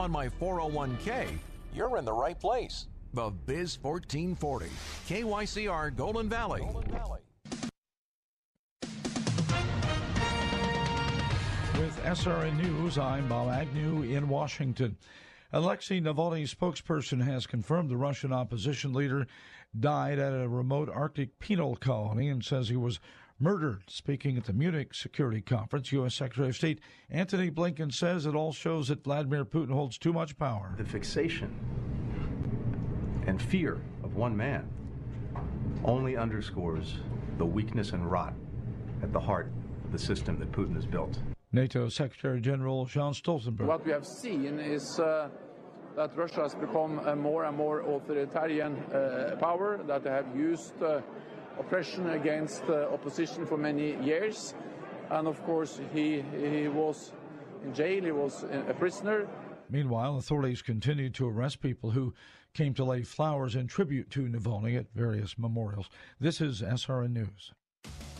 On my 401k, you're in the right place. The Biz 1440, KYCR Golden Valley. Golden Valley. With SRN News, I'm Bob Agnew in Washington. Alexei Navalny's spokesperson has confirmed the Russian opposition leader died at a remote Arctic penal colony and says he was murdered. Speaking at the Munich Security Conference, U.S. Secretary of State Antony Blinken says it all shows that Vladimir Putin holds too much power. The fixation and fear of one man only underscores the weakness and rot at the heart of the system that Putin has built. NATO Secretary General Jens Stoltenberg. What we have seen is uh, that Russia has become a more and more authoritarian uh, power, that they have used uh, oppression against opposition for many years. And of course, he, he was in jail, he was a prisoner. Meanwhile, authorities continued to arrest people who came to lay flowers in tribute to Navalny at various memorials. This is SRN News.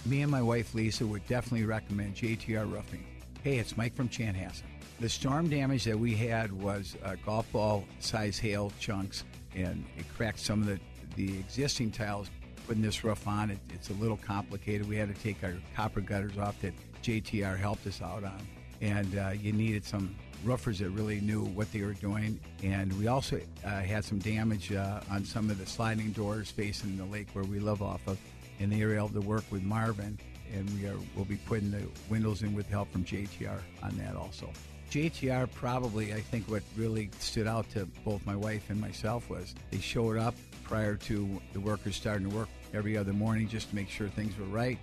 Me and my wife Lisa would definitely recommend JTR Roofing. Hey, it's Mike from Chanhassen. The storm damage that we had was uh, golf ball size hail chunks, and it cracked some of the, the existing tiles. Putting this roof on, it, it's a little complicated. We had to take our copper gutters off that JTR helped us out on. And uh, you needed some roofers that really knew what they were doing. And we also uh, had some damage uh, on some of the sliding doors facing the lake where we live off of. And they were able to work with Marvin and we are will be putting the windows in with help from JTR on that also. JTR probably I think what really stood out to both my wife and myself was they showed up prior to the workers starting to work every other morning just to make sure things were right.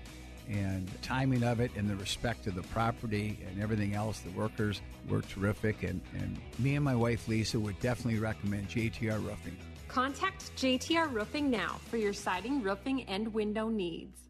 And the timing of it and the respect of the property and everything else the workers were terrific. And, and me and my wife lisa would definitely recommend jtr roofing. Contact jtr roofing now for your siding roofing and window needs.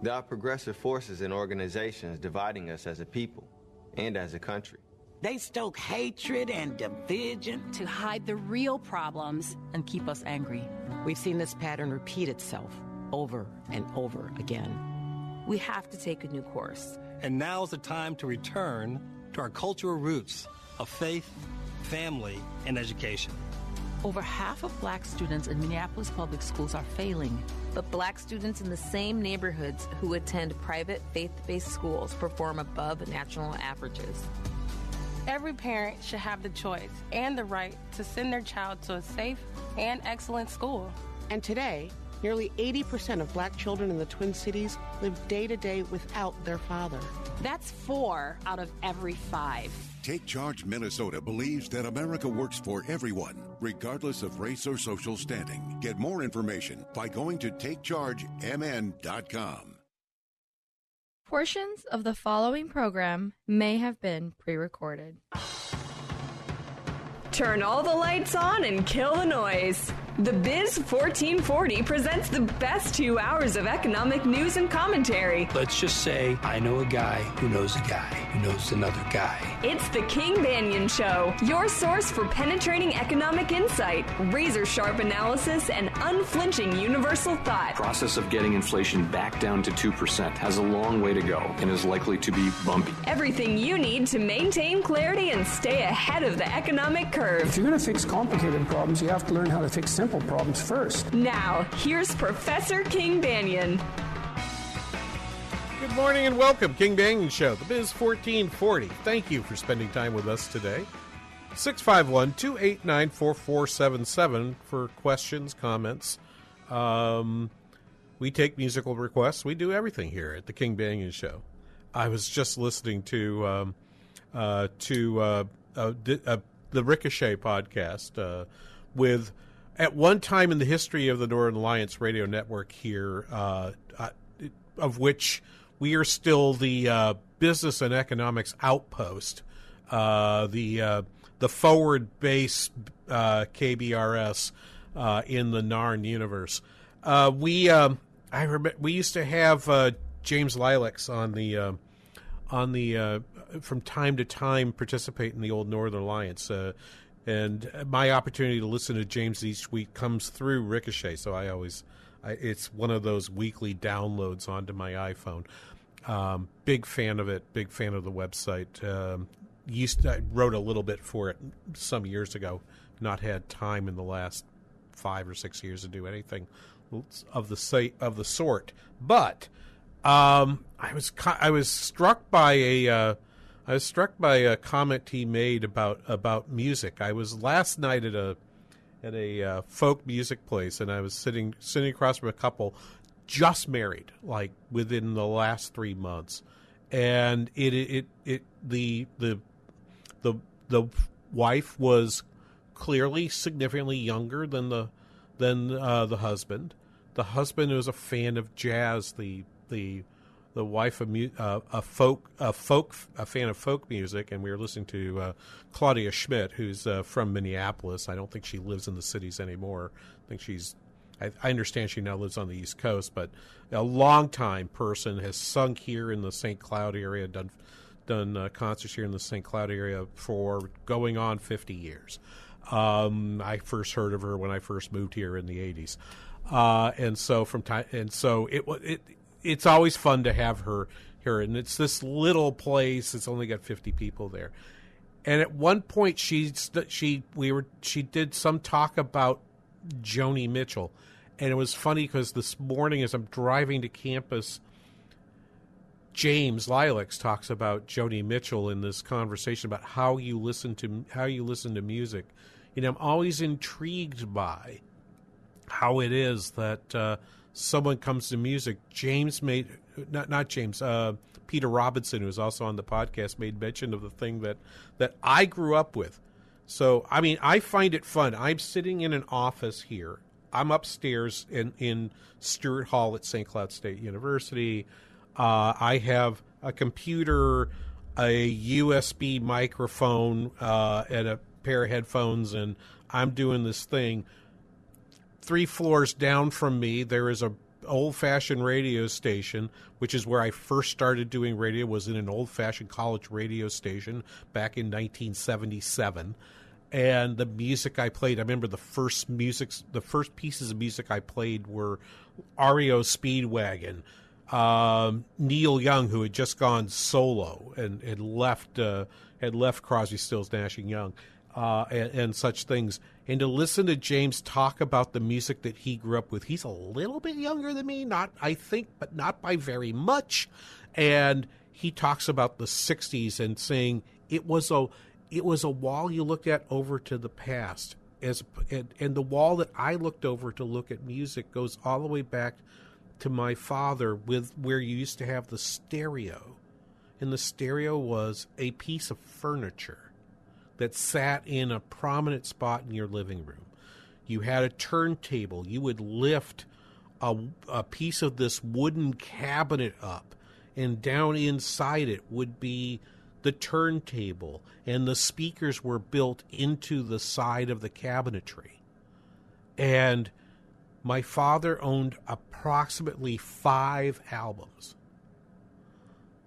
There are progressive forces and organizations dividing us as a people and as a country. They stoke hatred and division to hide the real problems and keep us angry. We've seen this pattern repeat itself over and over again. We have to take a new course. And now's the time to return to our cultural roots of faith, family, and education. Over half of black students in Minneapolis public schools are failing. But black students in the same neighborhoods who attend private faith based schools perform above national averages. Every parent should have the choice and the right to send their child to a safe and excellent school. And today, nearly 80% of black children in the Twin Cities live day to day without their father. That's four out of every five. Take Charge Minnesota believes that America works for everyone, regardless of race or social standing. Get more information by going to takechargemn.com. Portions of the following program may have been pre recorded. Turn all the lights on and kill the noise. The Biz 1440 presents the best two hours of economic news and commentary. Let's just say I know a guy who knows a guy who knows another guy. It's the King Banaian Show, your source for penetrating economic insight, razor sharp analysis, and unflinching universal thought. Process of getting inflation back down to 2% has a long way to go and is likely to be bumpy. Everything you need to maintain clarity and stay ahead of the economic curve. If you're going to fix complicated problems, you have to learn how to fix simple problems first. Now, here's Professor King Banaian. Good morning and welcome, King Banaian Show, the Biz 1440. Thank you for spending time with us today. 651 289 4477 for questions, comments. Um, we take musical requests. We do everything here at the King Banaian Show. I was just listening to um, uh, to uh, uh, uh the Ricochet podcast uh, with at one time in the history of the Northern Alliance Radio Network here, uh, uh, of which we are still the uh, business and economics outpost. Uh, the uh, the forward base uh, KBRS in the Narn universe. We um, I remember we used to have James Lileks on the on the from time to time participate in the old Northern Alliance. And my opportunity to listen to James each week comes through Ricochet, so I always I, it's one of those weekly downloads onto my iPhone. Um, big fan of it. Big fan of the website. Um, used I wrote a little bit for it some years ago. Not had time in the last five or six years to do anything of the say, of the sort. But um, I was I was struck by a uh, I was struck by a comment he made about about music. I was last night at a at a uh, folk music place, and I was sitting sitting across from a couple just married, like within the last three months, and it it it the the the the wife was clearly significantly younger than the than uh, the husband. The husband was a fan of jazz. The the the wife of mu- uh, a folk a folk a fan of folk music, and we were listening to uh, Claudia Schmidt, who's uh, from Minneapolis. I don't think she lives in the cities anymore. I think she's I, understand she now lives on the East Coast, but a long time person has sung here in the St. Cloud area, done done uh, concerts here in the St. Cloud area for going on 50 years. Um, I first heard of her when I first moved here in the 80s, uh, and so from time and so it was it it's always fun to have her here, and it's this little place. It's only got 50 people there. And at one point, she she we were she did some talk about Joni Mitchell, and it was funny because this morning as I'm driving to campus, James Lileks talks about Joni Mitchell in this conversation about how you listen to how you listen to music. You know, I'm always intrigued by how it is that uh, someone comes to music. James made not not James. Uh, Peter Robinson, who was also on the podcast, made mention of the thing that that I grew up with. So, I mean, I find it fun. I'm sitting in an office here. I'm upstairs in in Stewart Hall at St. Cloud State University. Uh, I have a computer, a USB microphone, uh, and a pair of headphones, and I'm doing this thing. Three floors down from me, there is a old fashioned radio station, which is where I first started doing radio. Was in an old fashioned college radio station back in 1977 and the music I played. I remember the first music, the first pieces of music I played were REO Speedwagon, um, Neil Young, who had just gone solo and had left uh, had left Crosby, Stills, Nash and Young, uh, and, and, such things. And to listen to James talk about the music that he grew up with, he's a little bit younger than me, not I think, but not by very much. And he talks about the '60s and saying it was a it was a wall you looked at over to the past. As and, and the wall that I looked over to look at music goes all the way back to my father with where you used to have the stereo. And the stereo was a piece of furniture that sat in a prominent spot in your living room. You had a turntable. You would lift a, a piece of this wooden cabinet up, and down inside it would be the turntable, and the speakers were built into the side of the cabinetry. And my father owned approximately five albums.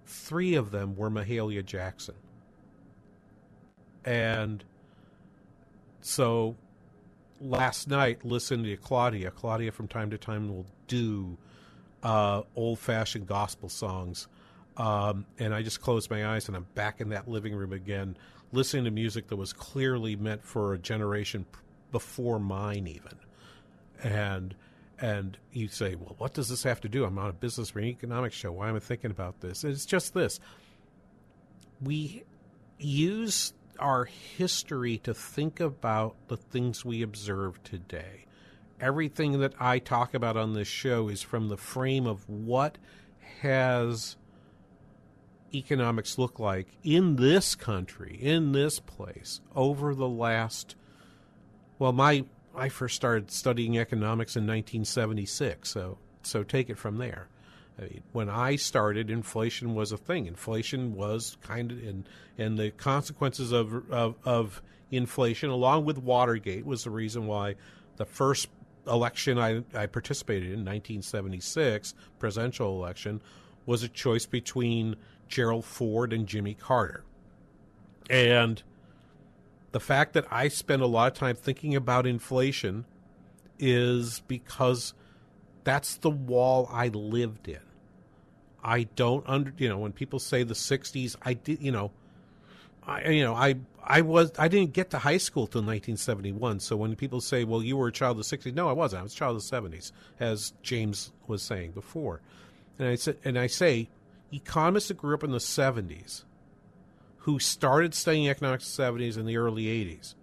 Three of them were Mahalia Jackson. And so last night, listening to Claudia, Claudia from time to time will do uh, old fashioned gospel songs. Um, and I just closed my eyes and I'm back in that living room again, listening to music that was clearly meant for a generation before mine, even and and you say, well, what does this have to do? I'm on a business or an economics show. Why am I thinking about this? It's just this: we use our history to think about the things we observe today. Everything that I talk about on this show is from the frame of what has economics look like in this country, in this place, over the last. Well, my I first started studying economics in 1976, so so take it from there. I mean, when I started, inflation was a thing. Inflation was kind of, and and the consequences of of, of inflation, along with Watergate, was the reason why the first election I, I participated in, 1976 presidential election, was a choice between Gerald Ford and Jimmy Carter. And the fact that I spend a lot of time thinking about inflation is because that's the wall I lived in. I don't under you know when people say the 60s I did you know I you know I I was I didn't get to high school till 1971 so when people say well you were a child of the 60s no I wasn't. I was a child of the 70s as James was saying before. And I said and I say economists that grew up in the 70s who started studying economics in the 70s and the early 80s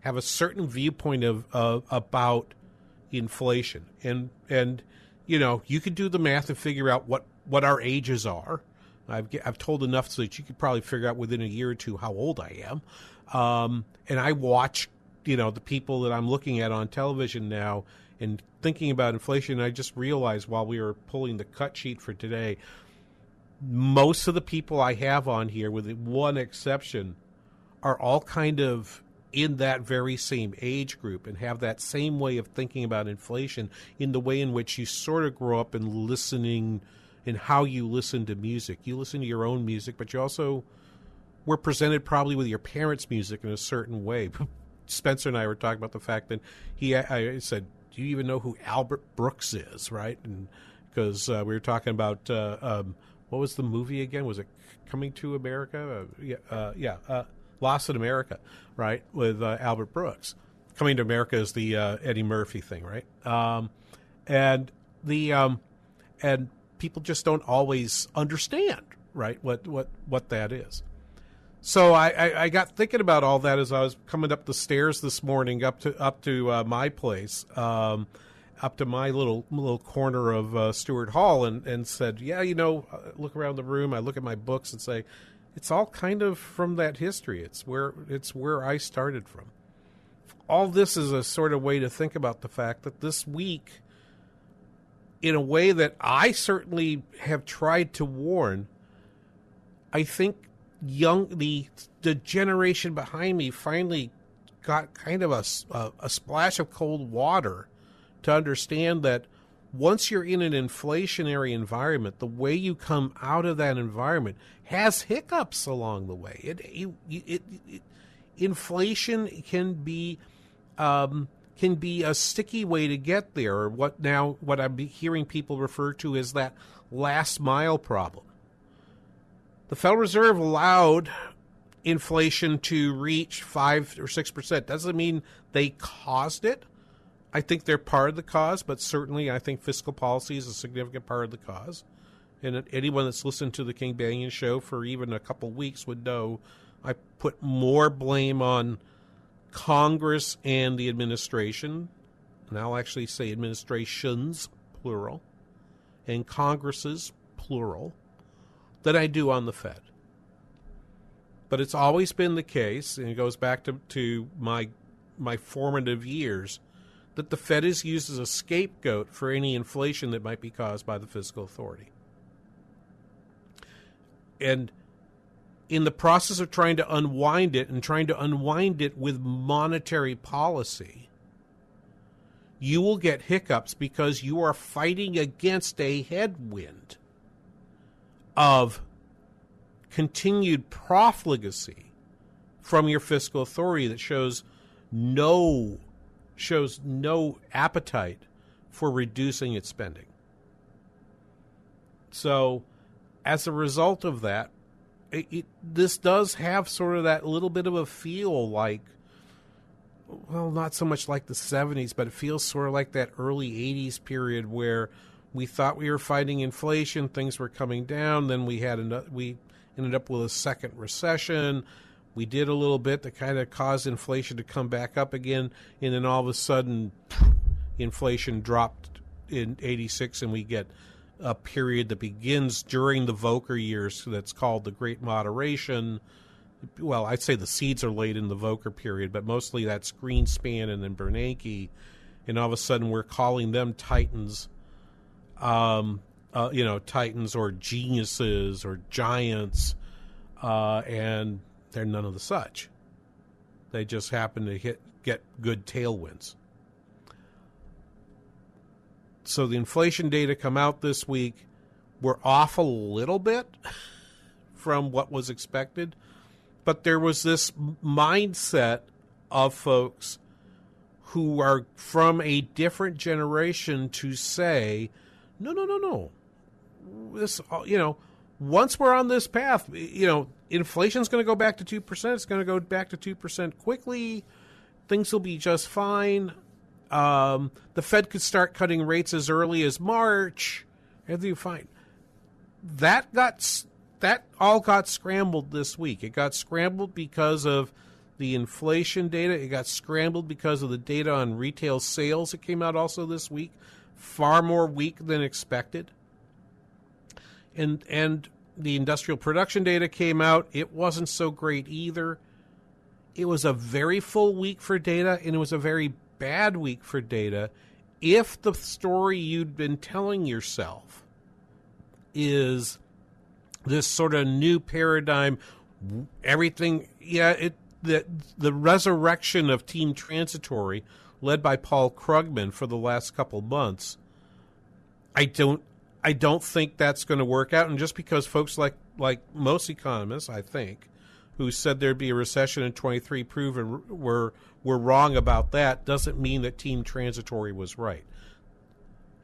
have a certain viewpoint of, of about inflation. And and you know you could do the math and figure out what what our ages are. I've I've told enough so that you could probably figure out within a year or two how old I am. Um, and I watch you know the people that I'm looking at on television now and thinking about inflation. I just realized while we were pulling the cut sheet for today most of the people I have on here, with one exception, are all kind of in that very same age group and have that same way of thinking about inflation in the way in which you sort of grow up and listening in how you listen to music. You listen to your own music, but you also were presented probably with your parents' music in a certain way. Spencer and I were talking about the fact that he I said, "Do you even know who Albert Brooks is?" Right, and because uh, we were talking about uh, um, what was the movie again? Was it Coming to America? Uh, yeah, uh, yeah, uh, Lost in America, right? With uh, Albert Brooks. Coming to America is the Eddie Murphy thing, right? Um, and the um, and people just don't always understand, right? What what what that is. So I, I, I, got thinking about all that as I was coming up the stairs this morning up to up to uh, my place. Um, up to my little little corner of uh, Stewart Hall and, and said, "Yeah, you know, uh, look around the room. I look at my books and say, it's all kind of from that history. It's where it's where I started from. All this is a sort of way to think about the fact that this week, in a way that I certainly have tried to warn, I think young the the generation behind me finally got kind of a, a, a splash of cold water to understand that once you're in an inflationary environment, the way you come out of that environment has hiccups along the way. It, it, it, it inflation can be um, can be a sticky way to get there, what now what I'm hearing people refer to as that last mile problem. The Federal Reserve allowed inflation to reach five or six percent. Doesn't mean they caused it I think they're part of the cause, but certainly I think fiscal policy is a significant part of the cause. And anyone that's listened to the King Banaian show for even a couple weeks would know I put more blame on Congress and the administration, and I'll actually say administrations, plural, and Congresses, plural, than I do on the Fed. But it's always been the case, and it goes back to, to my my formative years that the Fed is used as a scapegoat for any inflation that might be caused by the fiscal authority. And in the process of trying to unwind it and trying to unwind it with monetary policy, you will get hiccups because you are fighting against a headwind of continued profligacy from your fiscal authority that shows no shows no appetite for reducing its spending. So, as a result of that, it, it, this does have sort of that little bit of a feel like, well, not so much like the 70s, but it feels sort of like that early 80s period where we thought we were fighting inflation, things were coming down, then we had an, we ended up with a second recession. We did a little bit to kind of cause inflation to come back up again, and then all of a sudden, inflation dropped in 86, and we get a period that begins during the Volcker years that's called the Great Moderation. Well, I'd say the seeds are laid in the Volcker period, but mostly that's Greenspan and then Bernanke. And all of a sudden, we're calling them titans um, uh, you know, titans or geniuses or giants, uh, and they're none of the such. They just happen to hit get good tailwinds. So the inflation data come out this week. We're off a little bit from what was expected, but there was this mindset of folks who are from a different generation to say, no, no, no, no. This, uh, you know, once we're on this path, you know, inflation's going to go back to 2%. It's going to go back to 2% quickly. Things will be just fine. Um, the Fed could start cutting rates as early as March. Everything fine. That got that all got scrambled this week. It got scrambled because of the inflation data. It got scrambled because of the data on retail sales that came out also this week, far more weak than expected. And and the industrial production data came out. It wasn't so great either. It was a very full week for data, and it was a very bad week for data. If the story you'd been telling yourself is this sort of new paradigm, everything, yeah, it the the resurrection of Team Transitory, led by Paul Krugman for the last couple months. I don't I don't think that's going to work out. And just because folks like like most economists, I think, who said there'd be a recession in 23 proven were were wrong about that, doesn't mean that Team Transitory was right.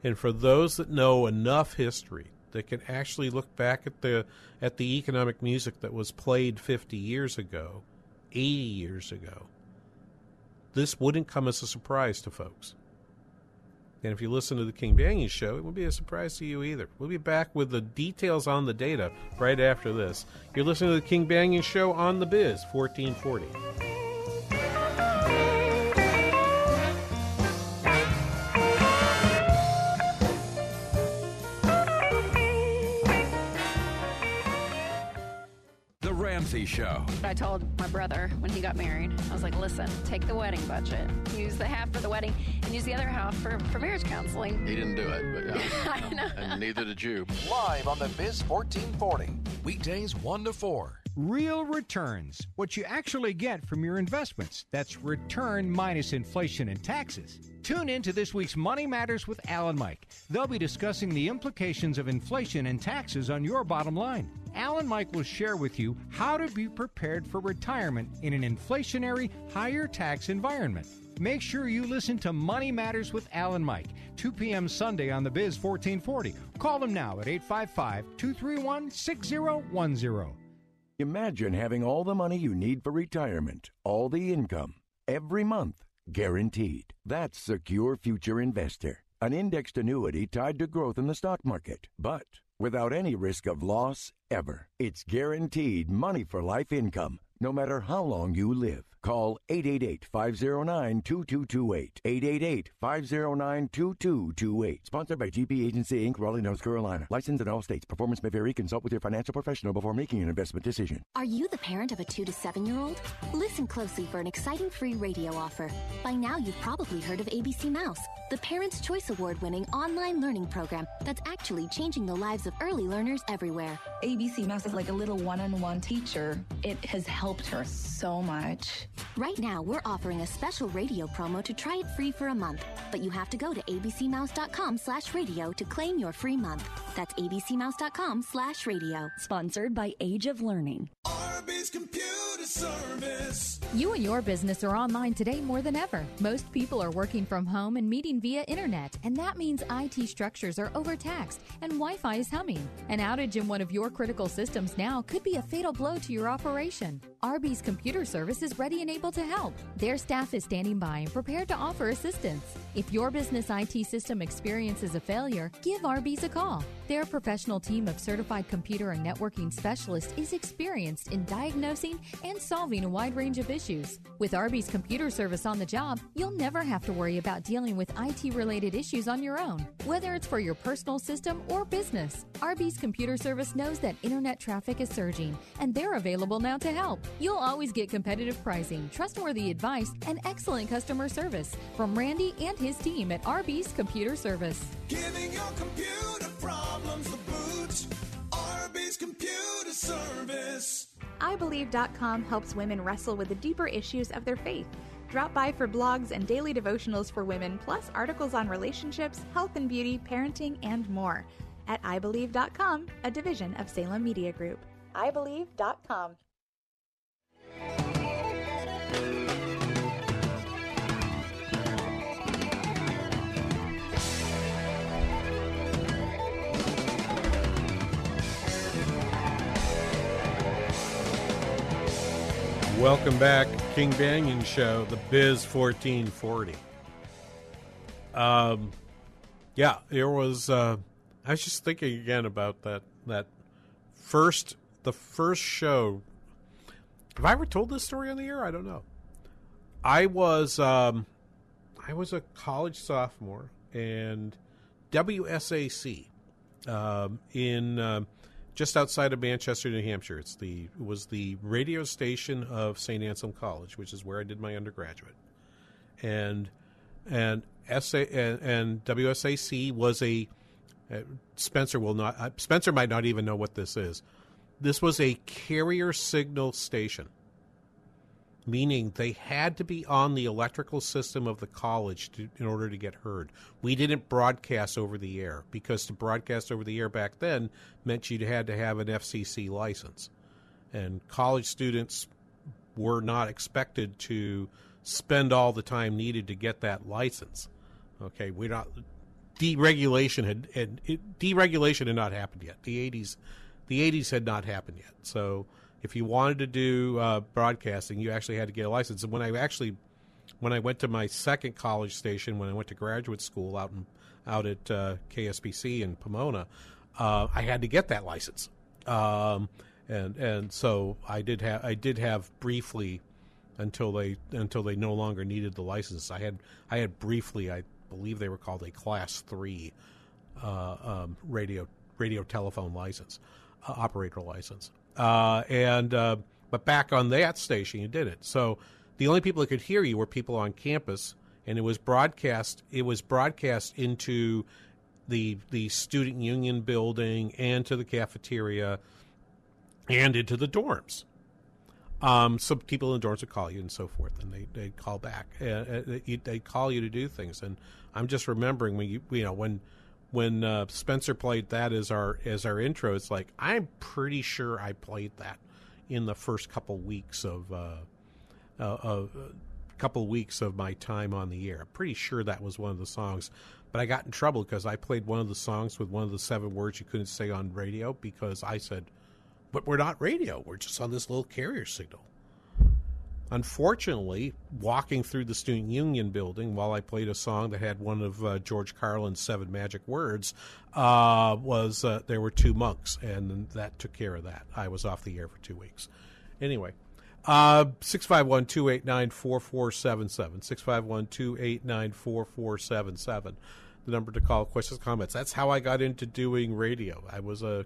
And for those that know enough history that can actually look back at the at the economic music that was played 50 years ago 80 years ago. This wouldn't come as a surprise to folks. And if you listen to the King Banaian show, it won't be a surprise to you either. We'll be back with the details on the data right after this. You're listening to the King Banaian show on the Biz 1440. Ramsey Show. I told my brother when he got married, I was like, listen, take the wedding budget, use the half for the wedding, and use the other half for, for marriage counseling. He didn't do it, but yeah. Uh, I know. And neither did you. Live on the Biz 1440, weekdays 1 to 4. Real returns, what you actually get from your investments. That's return minus inflation and taxes. Tune in to this week's Money Matters with Alan Mike. They'll be discussing the implications of inflation and taxes on your bottom line. Alan Mike will share with you how to be prepared for retirement in an inflationary, higher tax environment. Make sure you listen to Money Matters with Alan Mike, 2 p.m. Sunday on the Biz 1440. Call him now at 855 231 6010. Imagine having all the money you need for retirement, all the income, every month, guaranteed. That's Secure Future Investor, an indexed annuity tied to growth in the stock market, but without any risk of loss ever. It's guaranteed money for life income, no matter how long you live. Call 888 509 2228. 888 509 2228. Sponsored by GP Agency Inc., Raleigh, North Carolina. Licensed in all states. Performance may vary. Consult with your financial professional before making an investment decision. Are you the parent of a two to seven year old? Listen closely for an exciting free radio offer. By now, you've probably heard of ABC Mouse, the Parents' Choice Award winning online learning program that's actually changing the lives of early learners everywhere. ABC Mouse is like a little one on one teacher. It has helped her so much. Right now, we're offering a special radio promo to try it free for a month, but you have to go to abcmouse.com slash radio to claim your free month. That's abcmouse.com slash radio. Sponsored by Age of Learning. Arby's Computer Service. You and your business are online today more than ever. Most people are working from home and meeting via internet, and that means IT structures are overtaxed and Wi-Fi is humming. An outage in one of your critical systems now could be a fatal blow to your operation. Arby's Computer Service is ready and able to help. Their staff is standing by and prepared to offer assistance. If your business IT system experiences a failure, give Arby's a call. Their professional team of certified computer and networking specialists is experienced in diagnosing and solving a wide range of issues. With Arby's Computer Service on the job, you'll never have to worry about dealing with IT related issues on your own, whether it's for your personal system or business. Arby's Computer Service knows that internet traffic is surging, and they're available now to help. You'll always get competitive pricing, trustworthy advice, and excellent customer service from Randy and his team at RB's Computer Service. Giving your computer problems the boot. Arby's Computer Service. iBelieve.com helps women wrestle with the deeper issues of their faith. Drop by for blogs and daily devotionals for women, plus articles on relationships, health and beauty, parenting, and more. At iBelieve.com, a division of Salem Media Group. iBelieve.com. Welcome back, King Banaian Show, the Biz fourteen forty. Um, yeah, there was. Uh, I was just thinking again about that that first the first show. Have I ever told this story on the air? I don't know. I was um, I was a college sophomore and WSAC um, in um, just outside of Manchester, New Hampshire. It's the it was the radio station of St. Anselm College, which is where I did my undergraduate, and and SA and, and WSAC was a uh, Spencer will not uh, Spencer might not even know what this is. This was a carrier signal station, meaning they had to be on the electrical system of the college to, in order to get heard. We didn't broadcast over the air because to broadcast over the air back then meant you had to have an FCC license, and college students were not expected to spend all the time needed to get that license. Okay, we not deregulation had, had it, deregulation had not happened yet. The eighties, the eighties had not happened yet. So if you wanted to do uh, broadcasting, you actually had to get a license. And when I actually, when I went to my second college station, when I went to graduate school out in, out at uh, KSPC in Pomona, uh, I had to get that license. Um, and and so I did have I did have briefly until they until they no longer needed the license. I had I had briefly I believe they were called a class three uh, um, radio radio telephone license operator license. Uh, and uh, but back on that station, you did it. So the only people that could hear you were people on campus, and it was broadcast. It was broadcast into the the student union building and to the cafeteria and into the dorms. Um, some people in the dorms would call you and so forth, and they they'd call back. Uh, they'd call you to do things, and I'm just remembering when you you know when when uh, Spencer played that as our as our intro. It's like I'm pretty sure I played that in the first couple weeks of uh, uh, of couple weeks of my time on the air. I'm pretty sure that was one of the songs, but I got in trouble because I played one of the songs with one of the seven words you couldn't say on radio because I said, "But we're not radio. We're just on this little carrier signal." Unfortunately, walking through the student union building while I played a song that had one of uh, George Carlin's seven magic words, uh, was uh, there were two monks, and that took care of that. I was off the air for two weeks. Anyway, uh, six five one two eight nine four four seven seven six five one two eight nine four four seven seven. The number to call, questions, comments. That's how I got into doing radio. I was a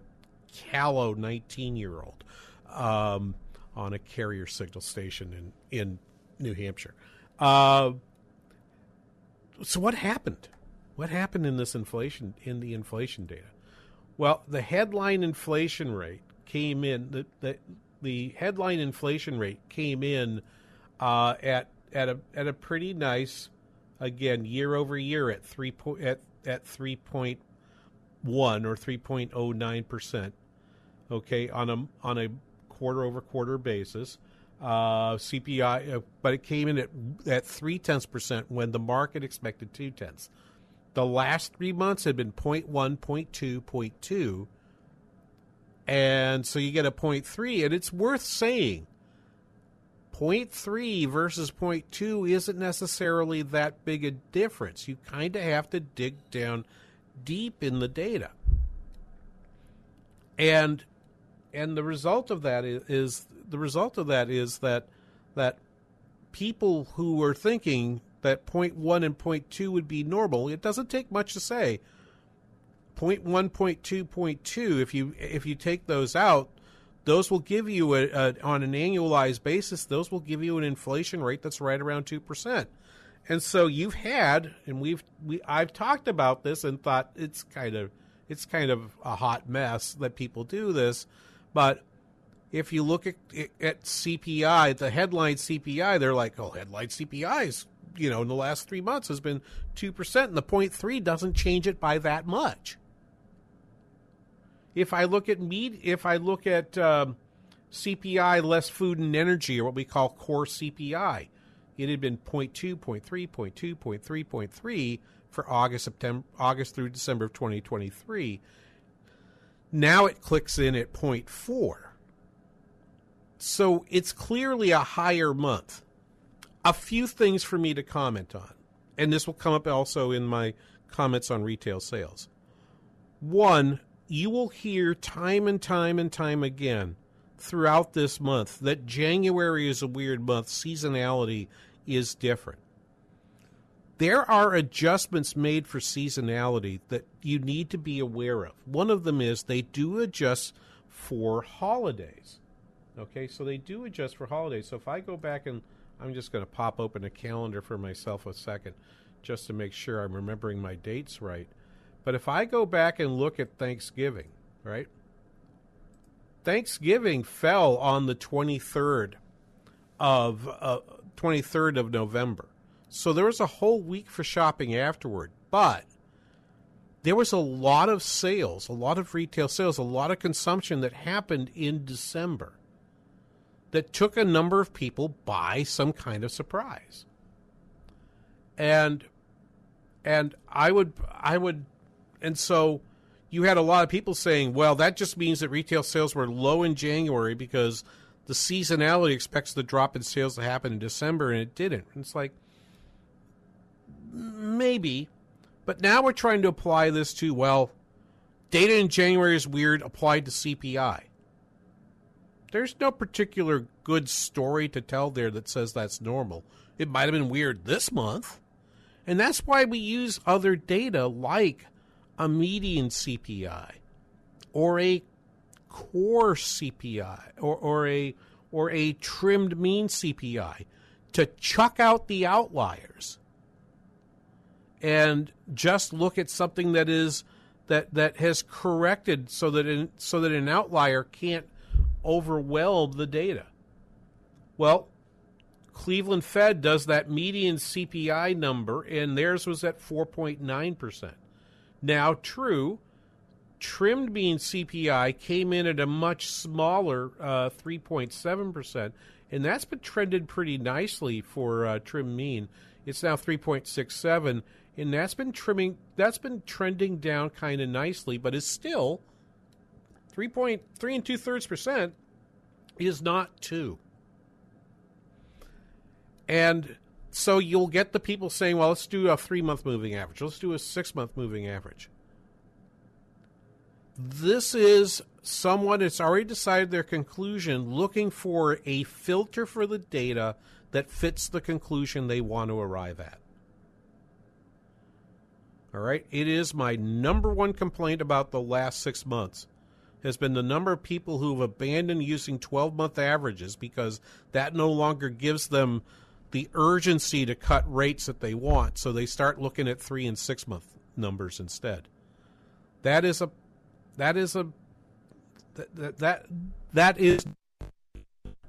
callow nineteen year old. Um, on a carrier signal station in in New Hampshire. Uh, so what happened? What happened in this inflation in the inflation data? Well, the headline inflation rate came in. The the, the headline inflation rate came in uh, at at a at a pretty nice, again year over year at three po- at at three point one or three point oh nine percent. Okay, on a on a quarter over quarter basis. Uh, CPI, uh, but it came in at at three tenths percent when the market expected two tenths. The last three months had been 0.1, 0.2, 0.2, and so you get a 0.3, and it's worth saying 0.3 versus 0.2 isn't necessarily that big a difference. You kind of have to dig down deep in the data. And and the result of that is, is, the result of that is that that people who are thinking that point one and point two would be normal, it doesn't take much to say. Point one, point two, point two. If you if you take those out, those will give you a, a, on an annualized basis. Those will give you an inflation rate that's right around two percent. And so you've had, and we've we I've talked about this and thought it's kind of it's kind of a hot mess that people do this, but if you look at at CPI, the headline CPI, they're like, oh, headline CPI is you know in the last three months has been two percent, and the point three doesn't change it by that much. If I look at meat, if I look at um, CPI less food and energy, or what we call core CPI, it had been 0.2, 0.3, 0.2, 0.3, 0.3 for August, September, August through December of 2023. Now it clicks in at 0.4. So it's clearly a higher month. A few things for me to comment on, and this will come up also in my comments on retail sales. One, you will hear time and time and time again throughout this month that January is a weird month, seasonality is different. There are adjustments made for seasonality that you need to be aware of. One of them is they do adjust for holidays. Okay, so they do adjust for holidays. So if I go back and I'm just going to pop open a calendar for myself a second just to make sure I'm remembering my dates right. But if I go back and look at Thanksgiving, right? Thanksgiving fell on the 23rd of uh, 23rd of November. So there was a whole week for shopping afterward. But there was a lot of sales, a lot of retail sales, a lot of consumption that happened in December that took a number of people by some kind of surprise. And and I would I would and so you had a lot of people saying, well, that just means that retail sales were low in January because the seasonality expects the drop in sales to happen in December, and it didn't. And it's like, maybe. But now we're trying to apply this to, well, data in January is weird applied to CPI. There's no particular good story to tell there that says that's normal. It might have been weird this month. And that's why we use other data like a median CPI or a core CPI or, or a or a trimmed mean CPI to chuck out the outliers and just look at something that is that that has corrected so that in, so that an outlier can't overwhelm the data. Well, Cleveland Fed does that median CPI number, and theirs was at 4.9%. Now, true, trimmed mean CPI came in at a much smaller uh, 3.7%, and that's been trended pretty nicely for uh, trim mean. It's now 3.67, and that's been trimming. That's been trending down kind of nicely, but is still 3.3 and two thirds percent is not two. And so you'll get the people saying, well, let's do a three month moving average. Let's do a six month moving average. This is someone that's already decided their conclusion, looking for a filter for the data that fits the conclusion they want to arrive at. All right, it is my number one complaint about the last six months has been the number of people who have abandoned using 12 month averages because that no longer gives them the urgency to cut rates that they want. So they start looking at three and six month numbers instead. That is a that is a that that that is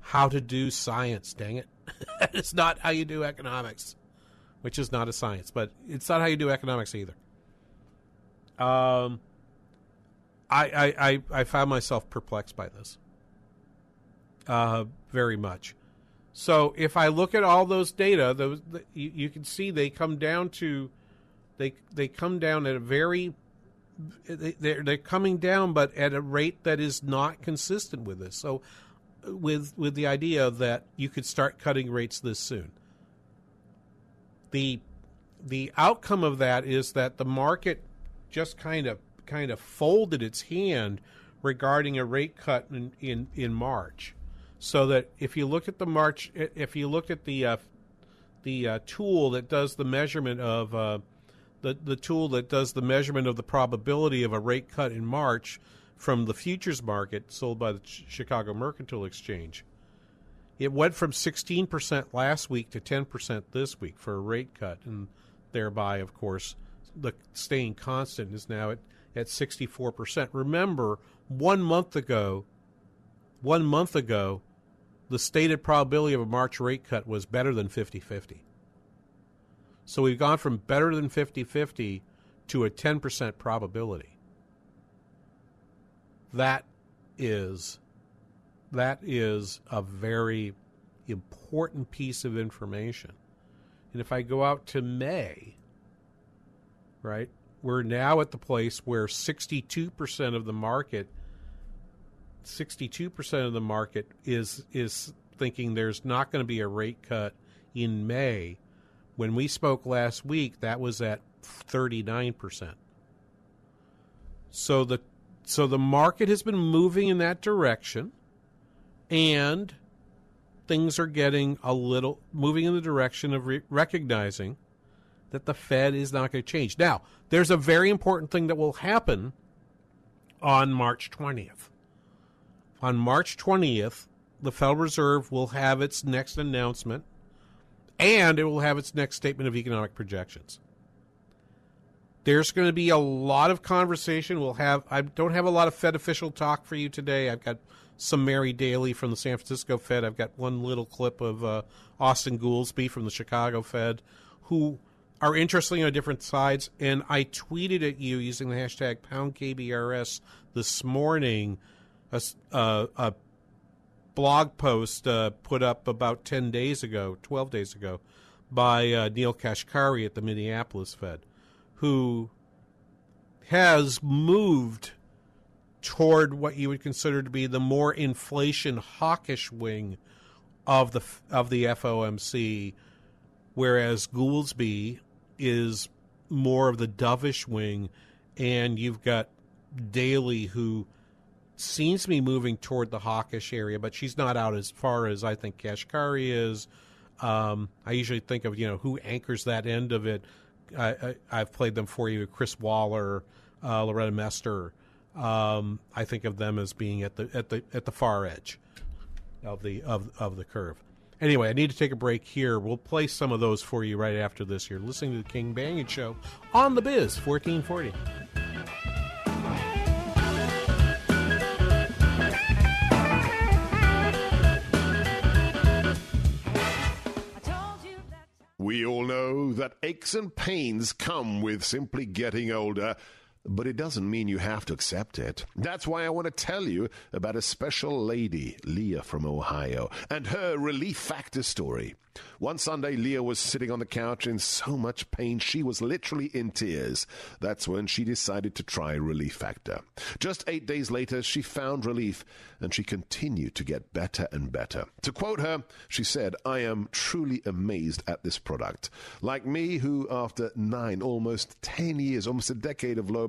how to do science. Dang it, is not how you do economics, which is not a science, but it's not how you do economics either. Um, I I I, I found myself perplexed by this. Uh, very much. So if I look at all those data, those you, you can see they come down to they they come down at a very they're they're coming down, but at a rate that is not consistent with this. So, with with the idea that you could start cutting rates this soon. The the outcome of that is that the market just kind of kind of folded its hand regarding a rate cut in in, in March, so that if you look at the March, if you look at the uh, the uh, tool that does the measurement of uh, the, the tool that does the measurement of the probability of a rate cut in March from the futures market sold by the Ch- Chicago Mercantile Exchange. It went from 16% last week to 10% this week for a rate cut, and thereby, of course, the staying constant is now at, at 64%. Remember, one month ago, one month ago, the stated probability of a March rate cut was better than 50 50. So we've gone from better than 50 50 to a 10% probability. That is that is a very important piece of information. And if I go out to May, right, we're now at the place where 62% of the market 62% of the market is is thinking there's not going to be a rate cut in May. When we spoke last week, that was at 39%. So the so the market has been moving in that direction and things are getting a little moving in the direction of re- recognizing that the Fed is not going to change. Now, there's a very important thing that will happen on March 20th. On March 20th, the Federal Reserve will have its next announcement and it will have its next statement of economic projections. There's going to be a lot of conversation. We'll have I don't have a lot of Fed official talk for you today. I've got some Mary Daly from the San Francisco Fed. I've got one little clip of uh, Austan Goolsbee from the Chicago Fed, who are interesting on different sides. And I tweeted at you using the hashtag PoundKBRS this morning a, uh, a blog post uh, put up about 10 days ago, 12 days ago, by uh, Neel Kashkari at the Minneapolis Fed, who has moved toward what you would consider to be the more inflation hawkish wing of the of the FOMC, whereas Goolsbee is more of the dovish wing, and you've got Daly who seems to be moving toward the hawkish area, but she's not out as far as I think Kashkari is. Um, I usually think of you know who anchors that end of it. I, have played them for you: Chris Waller, uh, Loretta Mester. Um, I think of them as being at the at the at the far edge of the of of the curve. Anyway, I need to take a break here. We'll play some of those for you right after this. You're listening to the King Banaian Show on the Biz 1440. We all know that aches and pains come with simply getting older but it doesn't mean you have to accept it. That's why I want to tell you about a special lady, Leah from Ohio, and her relief factor story. One Sunday, Leah was sitting on the couch in so much pain she was literally in tears. That's when she decided to try Relief Factor. Just eight days later, she found relief and she continued to get better and better. To quote her, she said, I am truly amazed at this product. Like me, who after nine, almost ten years, almost a decade of low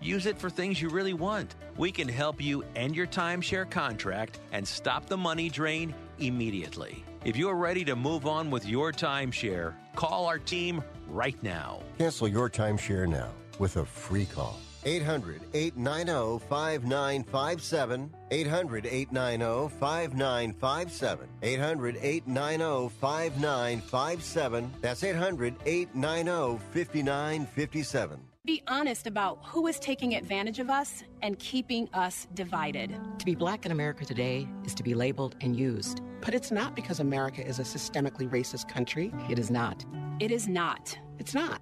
Use it for things you really want. We can help you end your timeshare contract and stop the money drain immediately. If you're ready to move on with your timeshare, call our team right now. Cancel your timeshare now with a free call. 800 890 5957. 800 890 5957. 800 890 5957. That's 800 890 5957. Be honest about who is taking advantage of us and keeping us divided. To be black in America today is to be labeled and used. But it's not because America is a systemically racist country. It is not. It is not. It's not.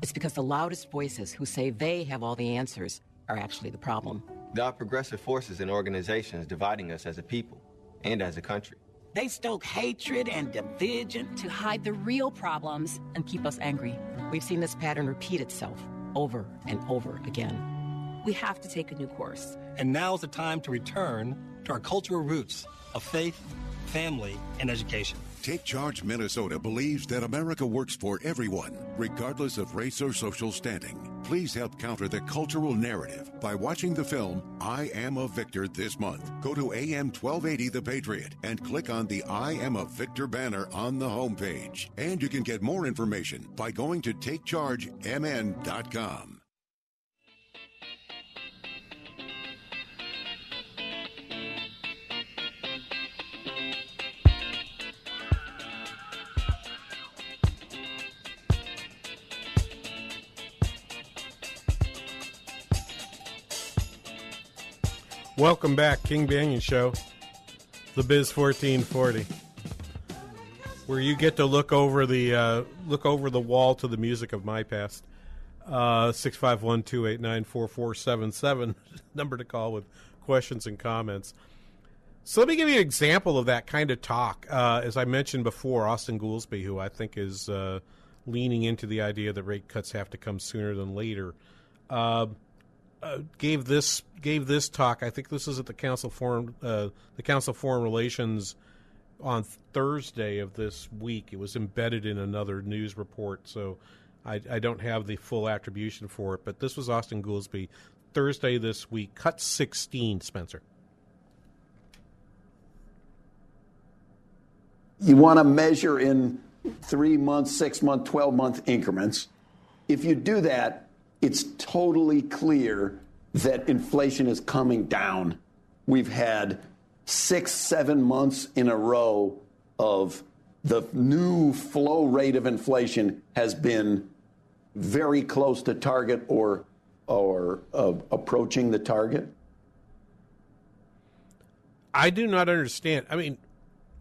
It's because the loudest voices who say they have all the answers are actually the problem. There are progressive forces and organizations dividing us as a people and as a country. They stoke hatred and division to hide the real problems and keep us angry. We've seen this pattern repeat itself over and over again. We have to take a new course. And now's the time to return to our cultural roots of faith, family, and education. Take Charge Minnesota believes that America works for everyone, regardless of race or social standing. Please help counter the cultural narrative by watching the film I Am a Victor this month. Go to AM 1280 The Patriot and click on the I Am a Victor banner on the homepage. And you can get more information by going to takechargemn.com. Welcome back, King Banaian Show, the Biz 1440, where you get to look over the uh, look over the wall to the music of my past. Uh, six five one two eight nine four four seven seven number to call with questions and comments. So let me give you an example of that kind of talk. Uh, as I mentioned before, Austan Goolsbee, who I think is uh, leaning into the idea that rate cuts have to come sooner than later. Uh, uh, gave this gave this talk. I think this is at the council forum, uh, the council foreign relations on Thursday of this week. It was embedded in another news report, so I, I don't have the full attribution for it. But this was Austan Goolsbee Thursday this week, cut sixteen. Spencer. You want to measure in three month, six month, twelve month increments. If you do that, it's totally clear that inflation is coming down. We've had six, seven months in a row of the new flow rate of inflation has been very close to target or or uh, approaching the target. I do not understand. I mean,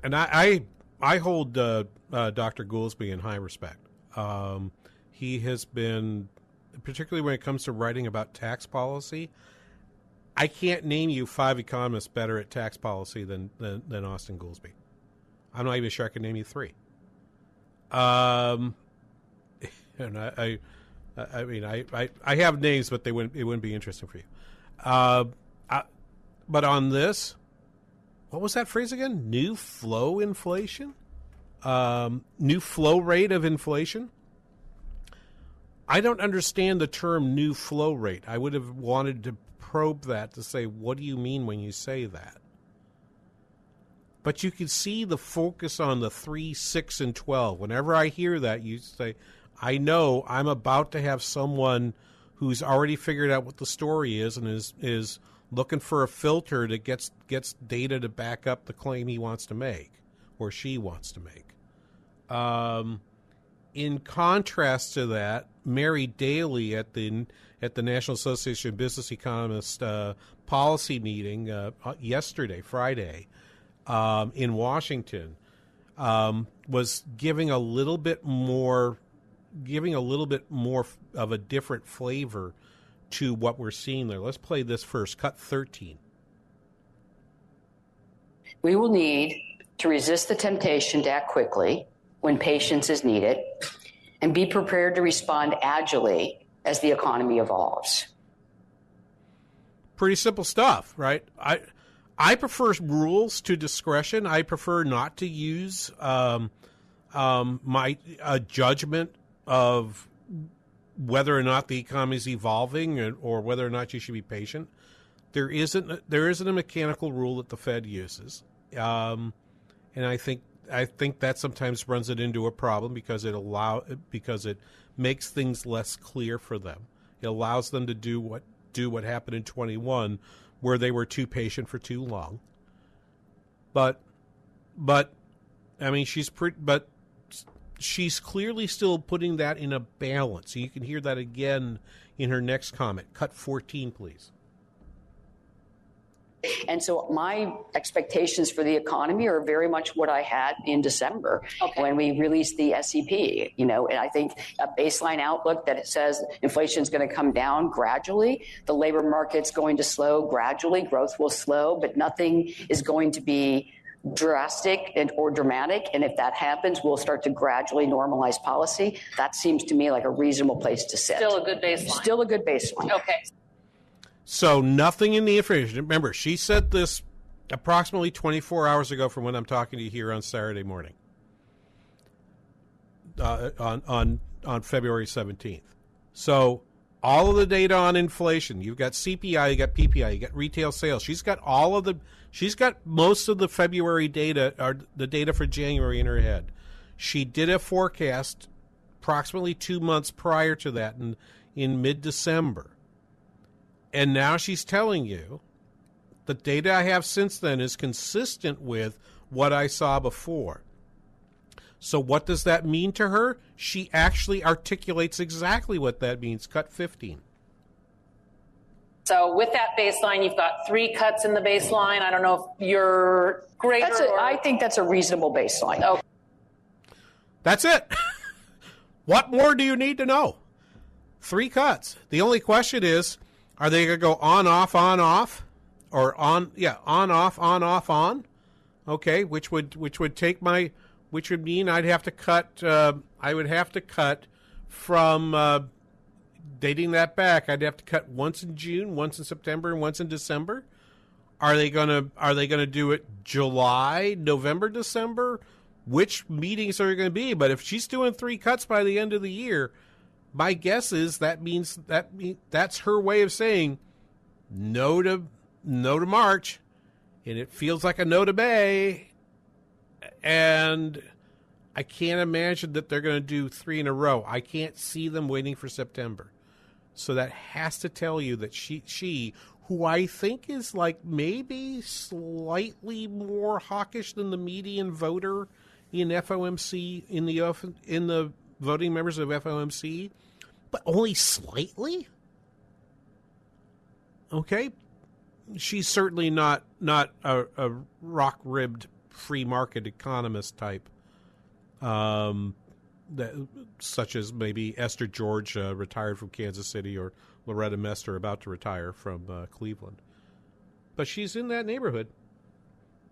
and I I, I hold uh, uh, Dr. Goolsbee in high respect. Um, he has been particularly when it comes to writing about tax policy, I can't name you five economists better at tax policy than than, than Austan Goolsbee. I'm not even sure I can name you three. Um, and I, I, I mean, I, I, I have names, but they wouldn't it wouldn't be interesting for you. Uh, I, but on this, what was that phrase again? New flow inflation, um, new flow rate of inflation. I don't understand the term new flow rate. I would have wanted to probe that to say, what do you mean when you say that? But you can see the focus on the 3, 6, and 12. Whenever I hear that, you say, I know I'm about to have someone who's already figured out what the story is and is, is looking for a filter that gets, gets data to back up the claim he wants to make or she wants to make. Um, in contrast to that, Mary Daly at the at the National Association of Business Economists uh, policy meeting uh, yesterday, Friday, um, in Washington, um, was giving a little bit more, giving a little bit more of a different flavor to what we're seeing there. Let's play this first. Cut thirteen. We will need to resist the temptation to act quickly when patience is needed and be prepared to respond agilely as the economy evolves. Pretty simple stuff, right? I I prefer rules to discretion. I prefer not to use um, um, my judgment of whether or not the economy is evolving or, or, whether or not you should be patient. There isn't there isn't a mechanical rule that the Fed uses, um, and I think I think that sometimes runs it into a problem because it allow because it makes things less clear for them. It allows them to do what do what happened in 21 where they were too patient for too long. But but I mean she's pretty but she's clearly still putting that in a balance. You can hear that again in her next comment. Cut 14, please. And so my expectations for the economy are very much what I had in December when we released the SEP. You know, and I think a baseline outlook that it says inflation is going to come down gradually, the labor market's going to slow gradually, growth will slow, but nothing is going to be drastic and or dramatic and if that happens we'll start to gradually normalize policy that seems to me like a reasonable place to sit Still a good baseline. still a good baseline Okay. So nothing in the information. Remember, she said this approximately 24 hours ago from when I'm talking to you here on Saturday morning, uh, on on on February 17th. So all of the data on inflation. You've got CPI, you got PPI, you got retail sales. She's got all of the. She's got most of the February data or the data for January in her head. She did a forecast approximately two months prior to that in in mid December. And now she's telling you the data I have since then is consistent with what I saw before. So, what does that mean to her? She actually articulates exactly what that means. Cut 15. So with that baseline, you've got three cuts in the baseline. I don't know if you're greater. That's a, or- I think that's a reasonable baseline. Okay. That's it. what more do you need to know? Three cuts. The only question is are they going to go on, off, on, off? Or on, yeah, on, off, on, off, on? Okay, which would which would take my which would mean I'd have to cut. Uh, I would have to cut from uh, dating that back. I'd have to cut once in June, once in September, and once in December. Are they gonna Are they gonna do it July, November, December? Which meetings are going to be? But if she's doing three cuts by the end of the year, my guess is that means that mean, that's her way of saying no to no to March, and it feels like a no to May, and I can't imagine that they're going to do three in a row. I can't see them waiting for September. So that has to tell you that she she who I think is like maybe slightly more hawkish than the median voter in FOMC in the in the voting members of FOMC, but only slightly. Okay, she's certainly not not a, a rock ribbed free market economist type. Um, that such as maybe Esther George uh, retired from Kansas City or Loretta Mester about to retire from uh, Cleveland. But she's in that neighborhood.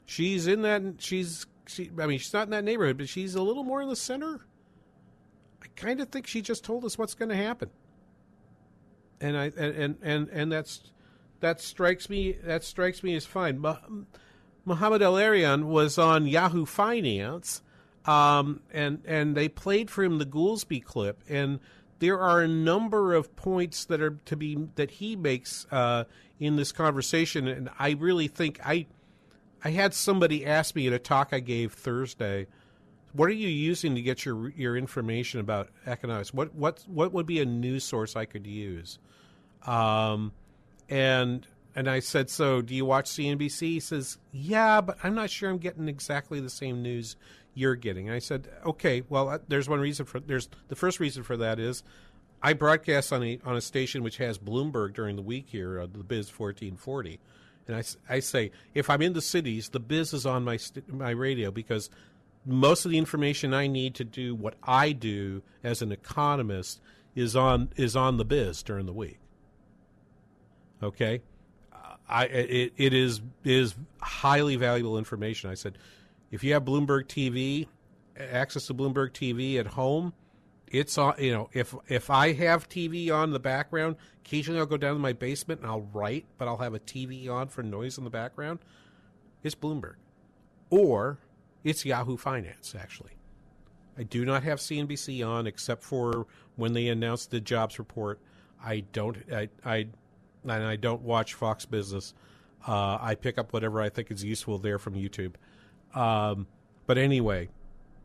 She's in that. She's. She, I mean, she's not in that neighborhood, but she's a little more in the center. I kind of think she just told us what's going to happen, and I and, and and and that's that strikes me. That strikes me as fine. Mohamed El-Erian was on Yahoo Finance, um, and and they played for him the Goolsbee clip, and there are a number of points that are to be that he makes uh, in this conversation, and I really think I I had somebody ask me at a talk I gave Thursday, what are you using to get your your information about economics? What what what would be a news source I could use? Um, and and I said, so do you watch CNBC? He says, yeah, but I'm not sure I'm getting exactly the same news you're getting. I said, okay, well, uh, there's one reason for there's the first reason for that is I broadcast on a on a station which has Bloomberg during the week here, uh, the Biz 1440. And I, I say, if I'm in the cities, the biz is on my st- my radio because most of the information I need to do what I do as an economist is on is on the biz during the week. Okay, I it, it is is highly valuable information. I said, if you have Bloomberg TV, access to Bloomberg TV at home, it's on. You know, if if I have TV on in the background, occasionally I'll go down to my basement and I'll write, but I'll have a TV on for noise in the background. It's Bloomberg, or it's Yahoo Finance. Actually, I do not have CNBC on except for when they announce the jobs report. I don't. I. I and I don't watch Fox Business. Uh, I pick up whatever I think is useful there from YouTube. Um, but anyway,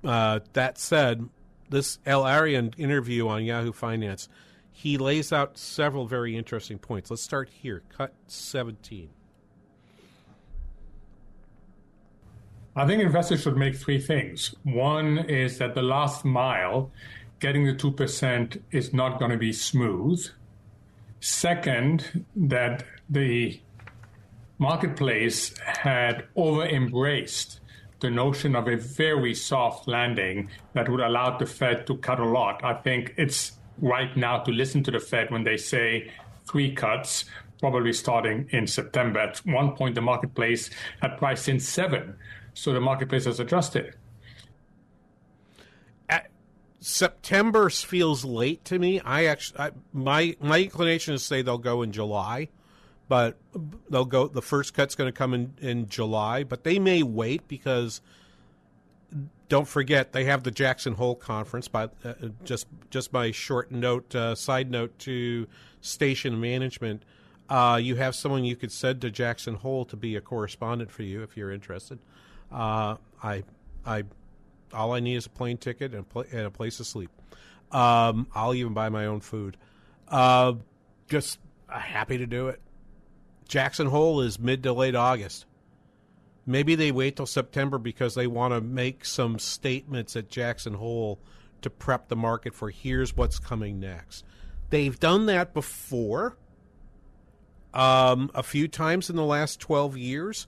uh, that said, this El-Erian interview on Yahoo Finance, he lays out several very interesting points. Let's start here. Cut 17. I think investors should make three things. One is that the last mile, getting the 2%, is not going to be smooth. Second, that the marketplace had over embraced the notion of a very soft landing that would allow the Fed to cut a lot. I think it's right now to listen to the Fed when they say three cuts, probably starting in September. At one point, the marketplace had priced in seven, so the marketplace has adjusted. At September feels late to me. I actually, I, my my inclination is to say they'll go in July, but they'll go. The first cut's going to come in in July, but they may wait because don't forget they have the Jackson Hole conference. By uh, just just my short note, uh, side note to station management, uh, you have someone you could send to Jackson Hole to be a correspondent for you if you're interested. Uh, I, I, all I need is a plane ticket and, pl- and a place to sleep. Um, I'll even buy my own food. Uh, just happy to do it. Jackson Hole is mid to late August. Maybe they wait till September because they want to make some statements at Jackson Hole to prep the market for here's what's coming next. They've done that before um, a few times in the last 12 years.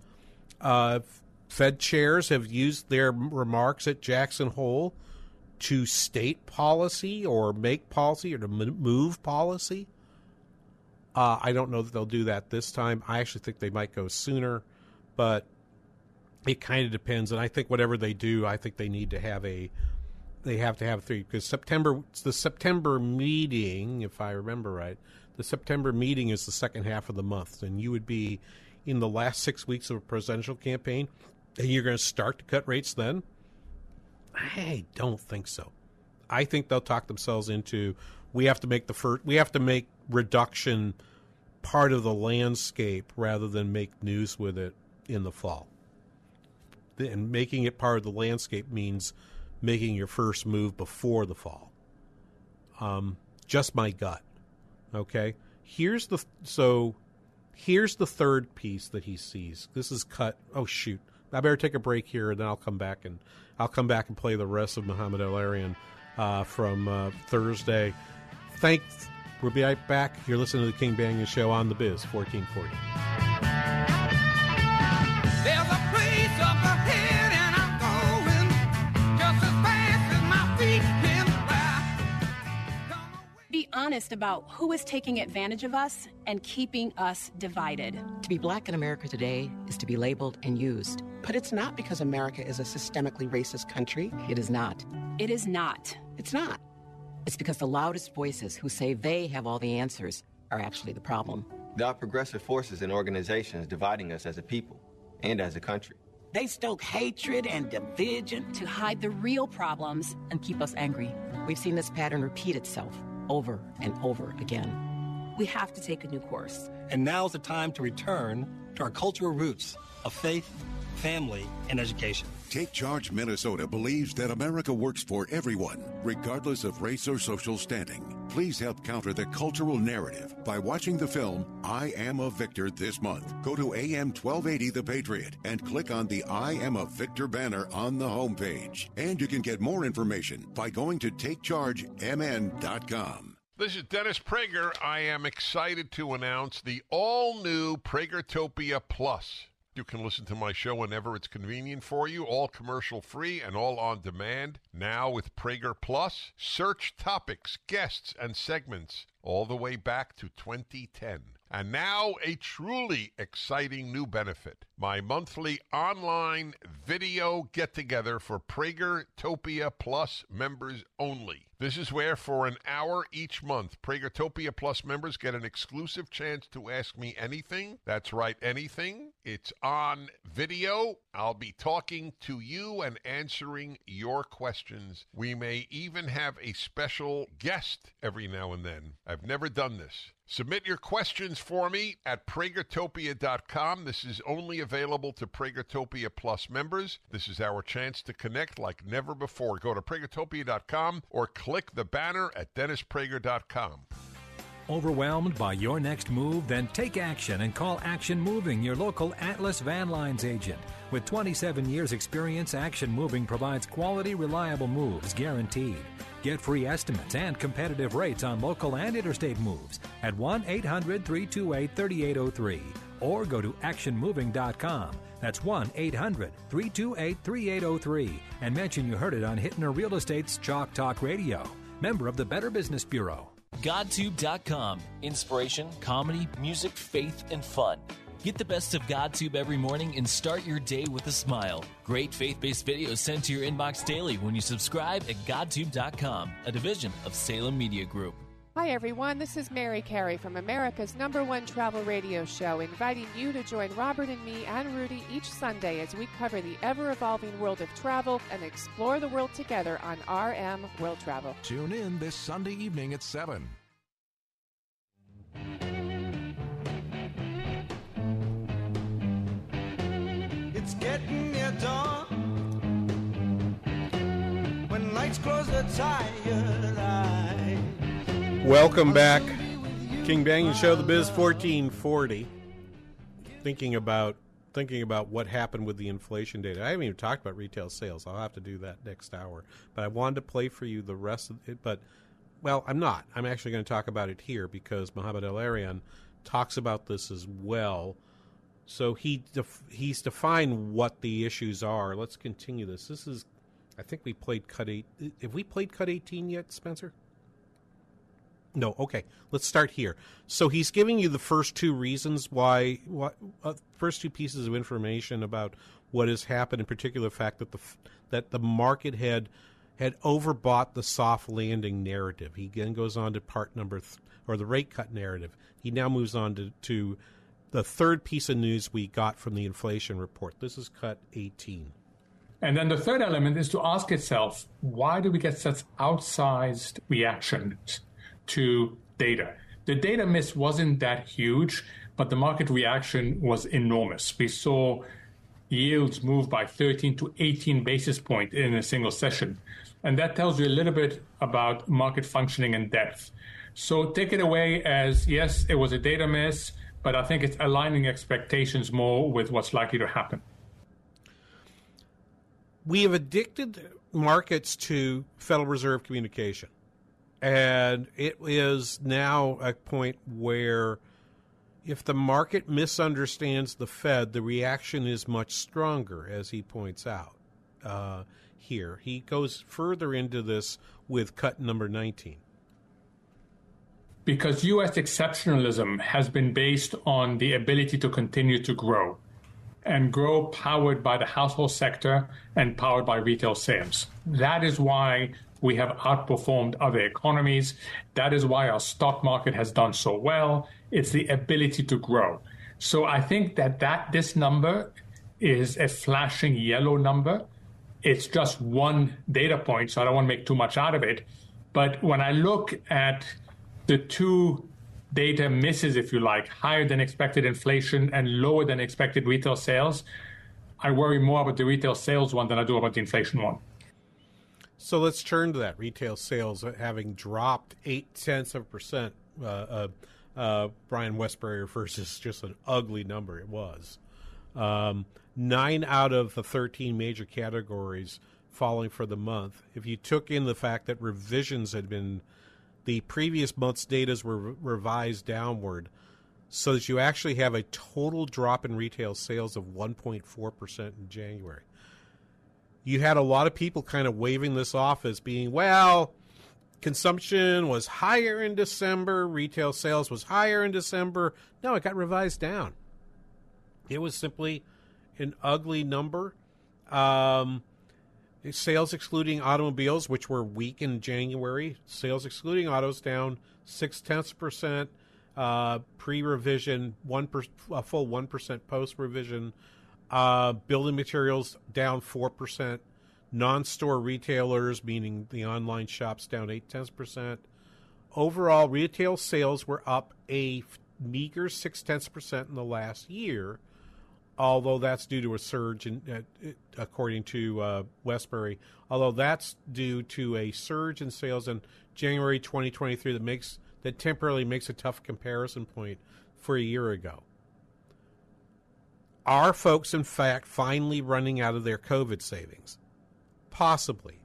Uh, Fed chairs have used their remarks at Jackson Hole to state policy or make policy or to move policy. Uh, I don't know that they'll do that this time. I actually think they might go sooner, but it kind of depends. And I think whatever they do, I think they need to have a they have to have three because September the September meeting, if I remember right, the September meeting is the second half of the month, and you would be in the last six weeks of a presidential campaign, and you're going to start to cut rates then. I don't think so. I think they'll talk themselves into we have to make the first we have to make reduction part of the landscape rather than make news with it in the fall. And making it part of the landscape means making your first move before the fall. Um, just my gut. Okay. Here's the so here's the third piece that he sees. This is cut. Oh shoot. I better take a break here, and then I'll come back and I'll come back and play the rest of Mohamed El-Erian uh, from uh, Thursday. Thanks. We'll be right back. You're listening to the King Banaian Show on the Biz 1440. Honest about who is taking advantage of us and keeping us divided. To be black in America today is to be labeled and used. But it's not because America is a systemically racist country. It is not. It is not. It's not. It's because the loudest voices who say they have all the answers are actually the problem. There are progressive forces and organizations dividing us as a people and as a country. They stoke hatred and division to hide the real problems and keep us angry. We've seen this pattern repeat itself over and over again. We have to take a new course. And now's the time to return to our cultural roots of faith, family, and education. Take Charge Minnesota believes that America works for everyone, regardless of race or social standing. Please help counter the cultural narrative by watching the film I Am a Victor this month. Go to AM 1280 The Patriot and click on the I Am a Victor banner on the homepage. And you can get more information by going to takechargemn.com. This is Dennis Prager. I am excited to announce the all new Pragertopia Plus. You can listen to my show whenever it's convenient for you, all commercial free and all on demand. Now with Prager Plus, search topics, guests, and segments all the way back to 2010. And now a truly exciting new benefit. My monthly online video get together for Pragertopia Plus members only. This is where, for an hour each month, Pragertopia Plus members get an exclusive chance to ask me anything. That's right, anything. It's on video. I'll be talking to you and answering your questions. We may even have a special guest every now and then. I've never done this. Submit your questions for me at pragertopia.com. This is only available to Pragertopia Plus members. This is our chance to connect like never before. Go to pragertopia.com or click the banner at dennisprager.com. Overwhelmed by your next move? Then take action and call Action Moving, your local Atlas Van Lines agent. With 27 years' experience, Action Moving provides quality, reliable moves guaranteed. Get free estimates and competitive rates on local and interstate moves at 1 800 328 3803 or go to actionmoving.com. That's 1 800 328 3803 and mention you heard it on Hittner Real Estate's Chalk Talk Radio. Member of the Better Business Bureau. GodTube.com. Inspiration, comedy, music, faith, and fun. Get the best of GodTube every morning and start your day with a smile. Great faith based videos sent to your inbox daily when you subscribe at GodTube.com, a division of Salem Media Group. Hi, everyone. This is Mary Carey from America's number one travel radio show, inviting you to join Robert and me and Rudy each Sunday as we cover the ever evolving world of travel and explore the world together on RM World Travel. Tune in this Sunday evening at 7. It's getting near dawn. When lights close the tired eye. Welcome back. King Banaian Show, The Biz 1440. Thinking about thinking about what happened with the inflation data. I haven't even talked about retail sales. I'll have to do that next hour. But I wanted to play for you the rest of it. But, well, I'm not. I'm actually going to talk about it here because Mohamed El-Erian talks about this as well. So he def- he's defined what the issues are. Let's continue this. This is, I think we played cut eight. Have we played cut 18 yet, Spencer? No, okay. Let's start here. So he's giving you the first two reasons why, uh, first two pieces of information about what has happened. In particular, the fact that the that the market had had overbought the soft landing narrative. He then goes on to part number th- or the rate cut narrative. He now moves on to, to the third piece of news we got from the inflation report. This is cut 18. And then the third element is to ask itself, why do we get such outsized reactions to data? The data miss wasn't that huge, but the market reaction was enormous. We saw yields move by 13 to 18 basis points in a single session. And that tells you a little bit about market functioning and depth. So take it away as yes, it was a data miss, but I think it's aligning expectations more with what's likely to happen. We have addicted markets to Federal Reserve communication. And it is now a point where if the market misunderstands the Fed, the reaction is much stronger, as he points out uh, here. He goes further into this with cut number 19 because US exceptionalism has been based on the ability to continue to grow and grow powered by the household sector and powered by retail sales. That is why we have outperformed other economies. That is why our stock market has done so well. It's the ability to grow. So I think that, that this number is a flashing yellow number. It's just one data point, so I don't want to make too much out of it. But when I look at the two data misses, if you like, higher than expected inflation and lower than expected retail sales, I worry more about the retail sales one than I do about the inflation one. So let's turn to that retail sales having dropped eight tenths of a percent. Uh, uh, uh, Brian Wesbury refers as just an ugly number. It was um, nine out of the thirteen major categories falling for the month. If you took in the fact that revisions had been the previous month's data were revised downward so that you actually have a total drop in retail sales of 1.4% in January. You had a lot of people kind of waving this off as being, well, consumption was higher in December, retail sales was higher in December. No, it got revised down. It was simply an ugly number. Um, Sales excluding automobiles, which were weak in January, sales excluding autos down six tenths percent. Uh, pre-revision, one per, a full one percent post-revision. Uh, building materials down four percent. Non-store retailers, meaning the online shops, down eight tenths percent. Overall, retail sales were up a meager six tenths percent in the last year although that's due to a surge, in, uh, according to uh, Wesbury, although that's due to a surge in sales in January 2023 that makes that temporarily makes a tough comparison point for a year ago. Are folks, in fact, finally running out of their COVID savings? Possibly.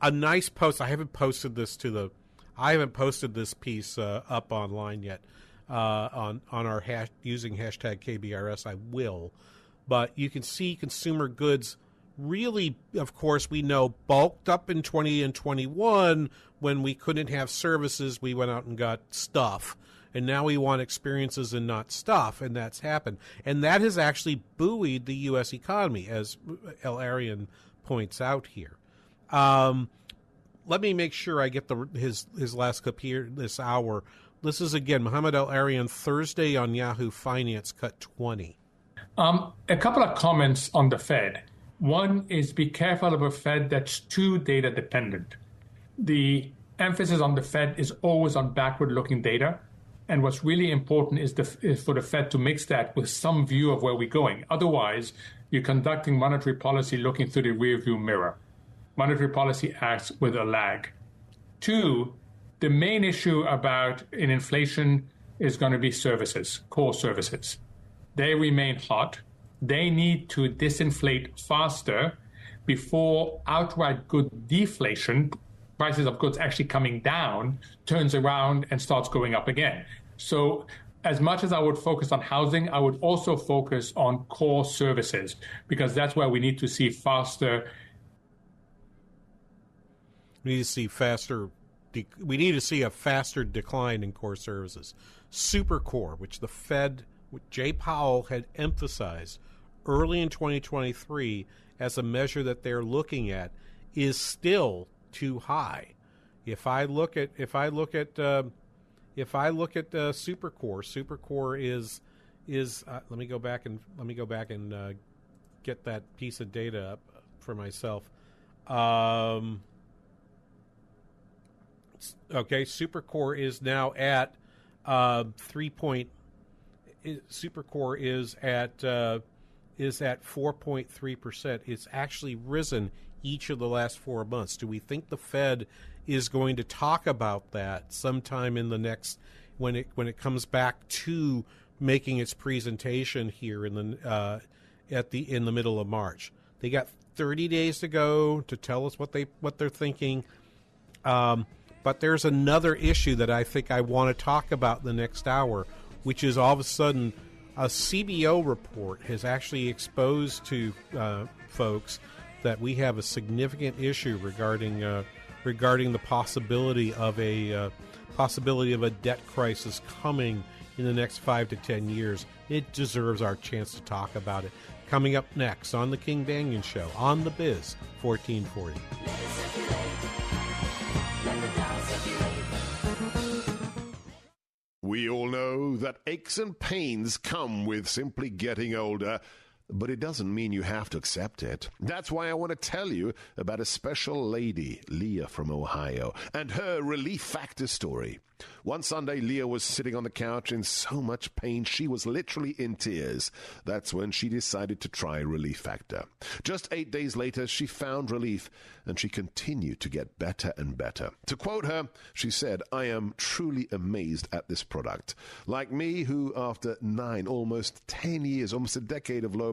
A nice post. I haven't posted this to the. I haven't posted this piece uh, up online yet uh, on on our hash, using hashtag KBRS. I will, but you can see consumer goods really, of course, we know bulked up in 20 and 21 when we couldn't have services. We went out and got stuff and now we want experiences and not stuff, and that's happened. And that has actually buoyed the U.S. economy, as El-Erian points out here. Um, let me make sure I get the his his last clip here this hour. This is again Mohamed El-Erian Thursday on Yahoo Finance, cut twenty. Um, a couple of comments on the Fed. One is be careful of a Fed that's too data dependent. The emphasis on the Fed is always on backward looking data. And what's really important is, the, is for the Fed to mix that with some view of where we're going. Otherwise, you're conducting monetary policy looking through the rearview mirror. Monetary policy acts with a lag. Two, the main issue about in inflation is going to be services, core services. They remain hot. They need to disinflate faster before outright good deflation, prices of goods actually coming down, turns around and starts going up again. So as much as I would focus on housing, I would also focus on core services because that's where we need to see faster. We need to see faster. We need to see a faster decline in core services. Super core, which the Fed, Jay Powell had emphasized early in 2023 as a measure that they're looking at, is still too high. If I look at if I look at uh, if I look at uh, SuperCore, SuperCore is is uh, let me go back and let me go back and uh, get that piece of data up for myself. Um, okay, SuperCore is now at uh, three point. SuperCore is at uh, is at four point three percent. It's actually risen each of the last four months. Do we think the Fed is going to talk about that sometime in the next when it when it comes back to making its presentation here in the uh, at the in the middle of March. They got 30 days to go to tell us what they what they're thinking. Um, but there's another issue that I think I want to talk about the next hour, which is all of a sudden a CBO report has actually exposed to uh, folks that we have a significant issue regarding uh, regarding the possibility of a uh, possibility of a debt crisis coming in the next five to ten years. It deserves our chance to talk about it. Coming up next on the King Banaian Show on the Biz 1440. We all know that aches and pains come with simply getting older but it doesn't mean you have to accept it. That's why I want to tell you about a special lady, Leah from Ohio, and her relief factor story. One Sunday, Leah was sitting on the couch in so much pain she was literally in tears. That's when she decided to try Relief Factor. Just eight days later, she found relief and she continued to get better and better. To quote her, she said, I am truly amazed at this product. Like me, who after nine, almost 10 years, almost a decade of low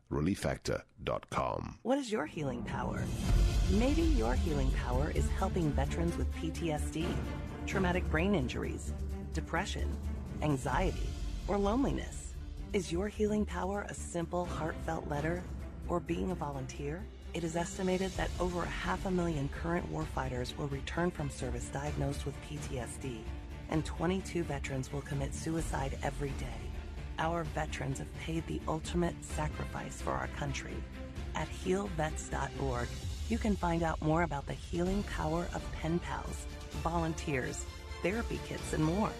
relieffactor.com. What is your healing power? Maybe your healing power is helping veterans with PTSD traumatic brain injuries, depression, anxiety, or loneliness? Is your healing power a simple, heartfelt letter or being a volunteer? It is estimated that over a half a million current warfighters will return from service diagnosed with PTSD, and 22 veterans will commit suicide every day. Our veterans have paid the ultimate sacrifice for our country. At healvets.org, you can find out more about the healing power of pen pals volunteers, therapy kits, and more.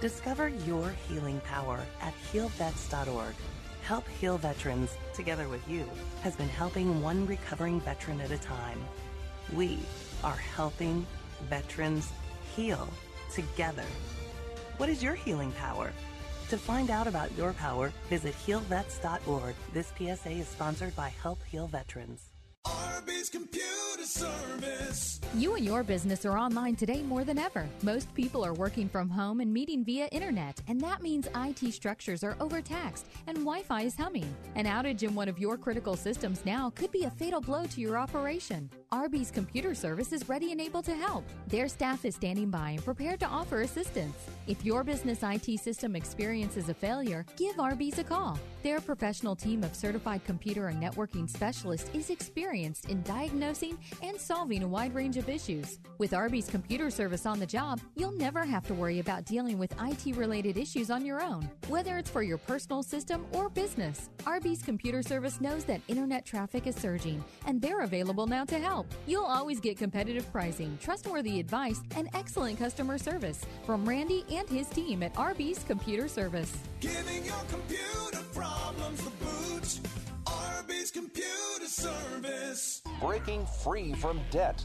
Discover your healing power at healvets.org. Help Heal Veterans, together with you, has been helping one recovering veteran at a time. We are helping veterans heal together. What is your healing power? To find out about your power, visit healvets.org. This PSA is sponsored by Help Heal Veterans. Arby's Computer Service. You and your business are online today more than ever. Most people are working from home and meeting via internet, and that means IT structures are overtaxed and Wi Fi is humming. An outage in one of your critical systems now could be a fatal blow to your operation. Arby's Computer Service is ready and able to help. Their staff is standing by and prepared to offer assistance. If your business IT system experiences a failure, give Arby's a call. Their professional team of certified computer and networking specialists is experienced in diagnosing and solving a wide range of issues. With Arby's computer service on the job, you'll never have to worry about dealing with IT related issues on your own, whether it's for your personal system or business. Arby's computer service knows that internet traffic is surging, and they're available now to help. You'll always get competitive pricing, trustworthy advice, and excellent customer service from Randy and his team at Arby's Computer Service. Giving your computer problems the boot. Arby's Computer Service. Breaking free from debt.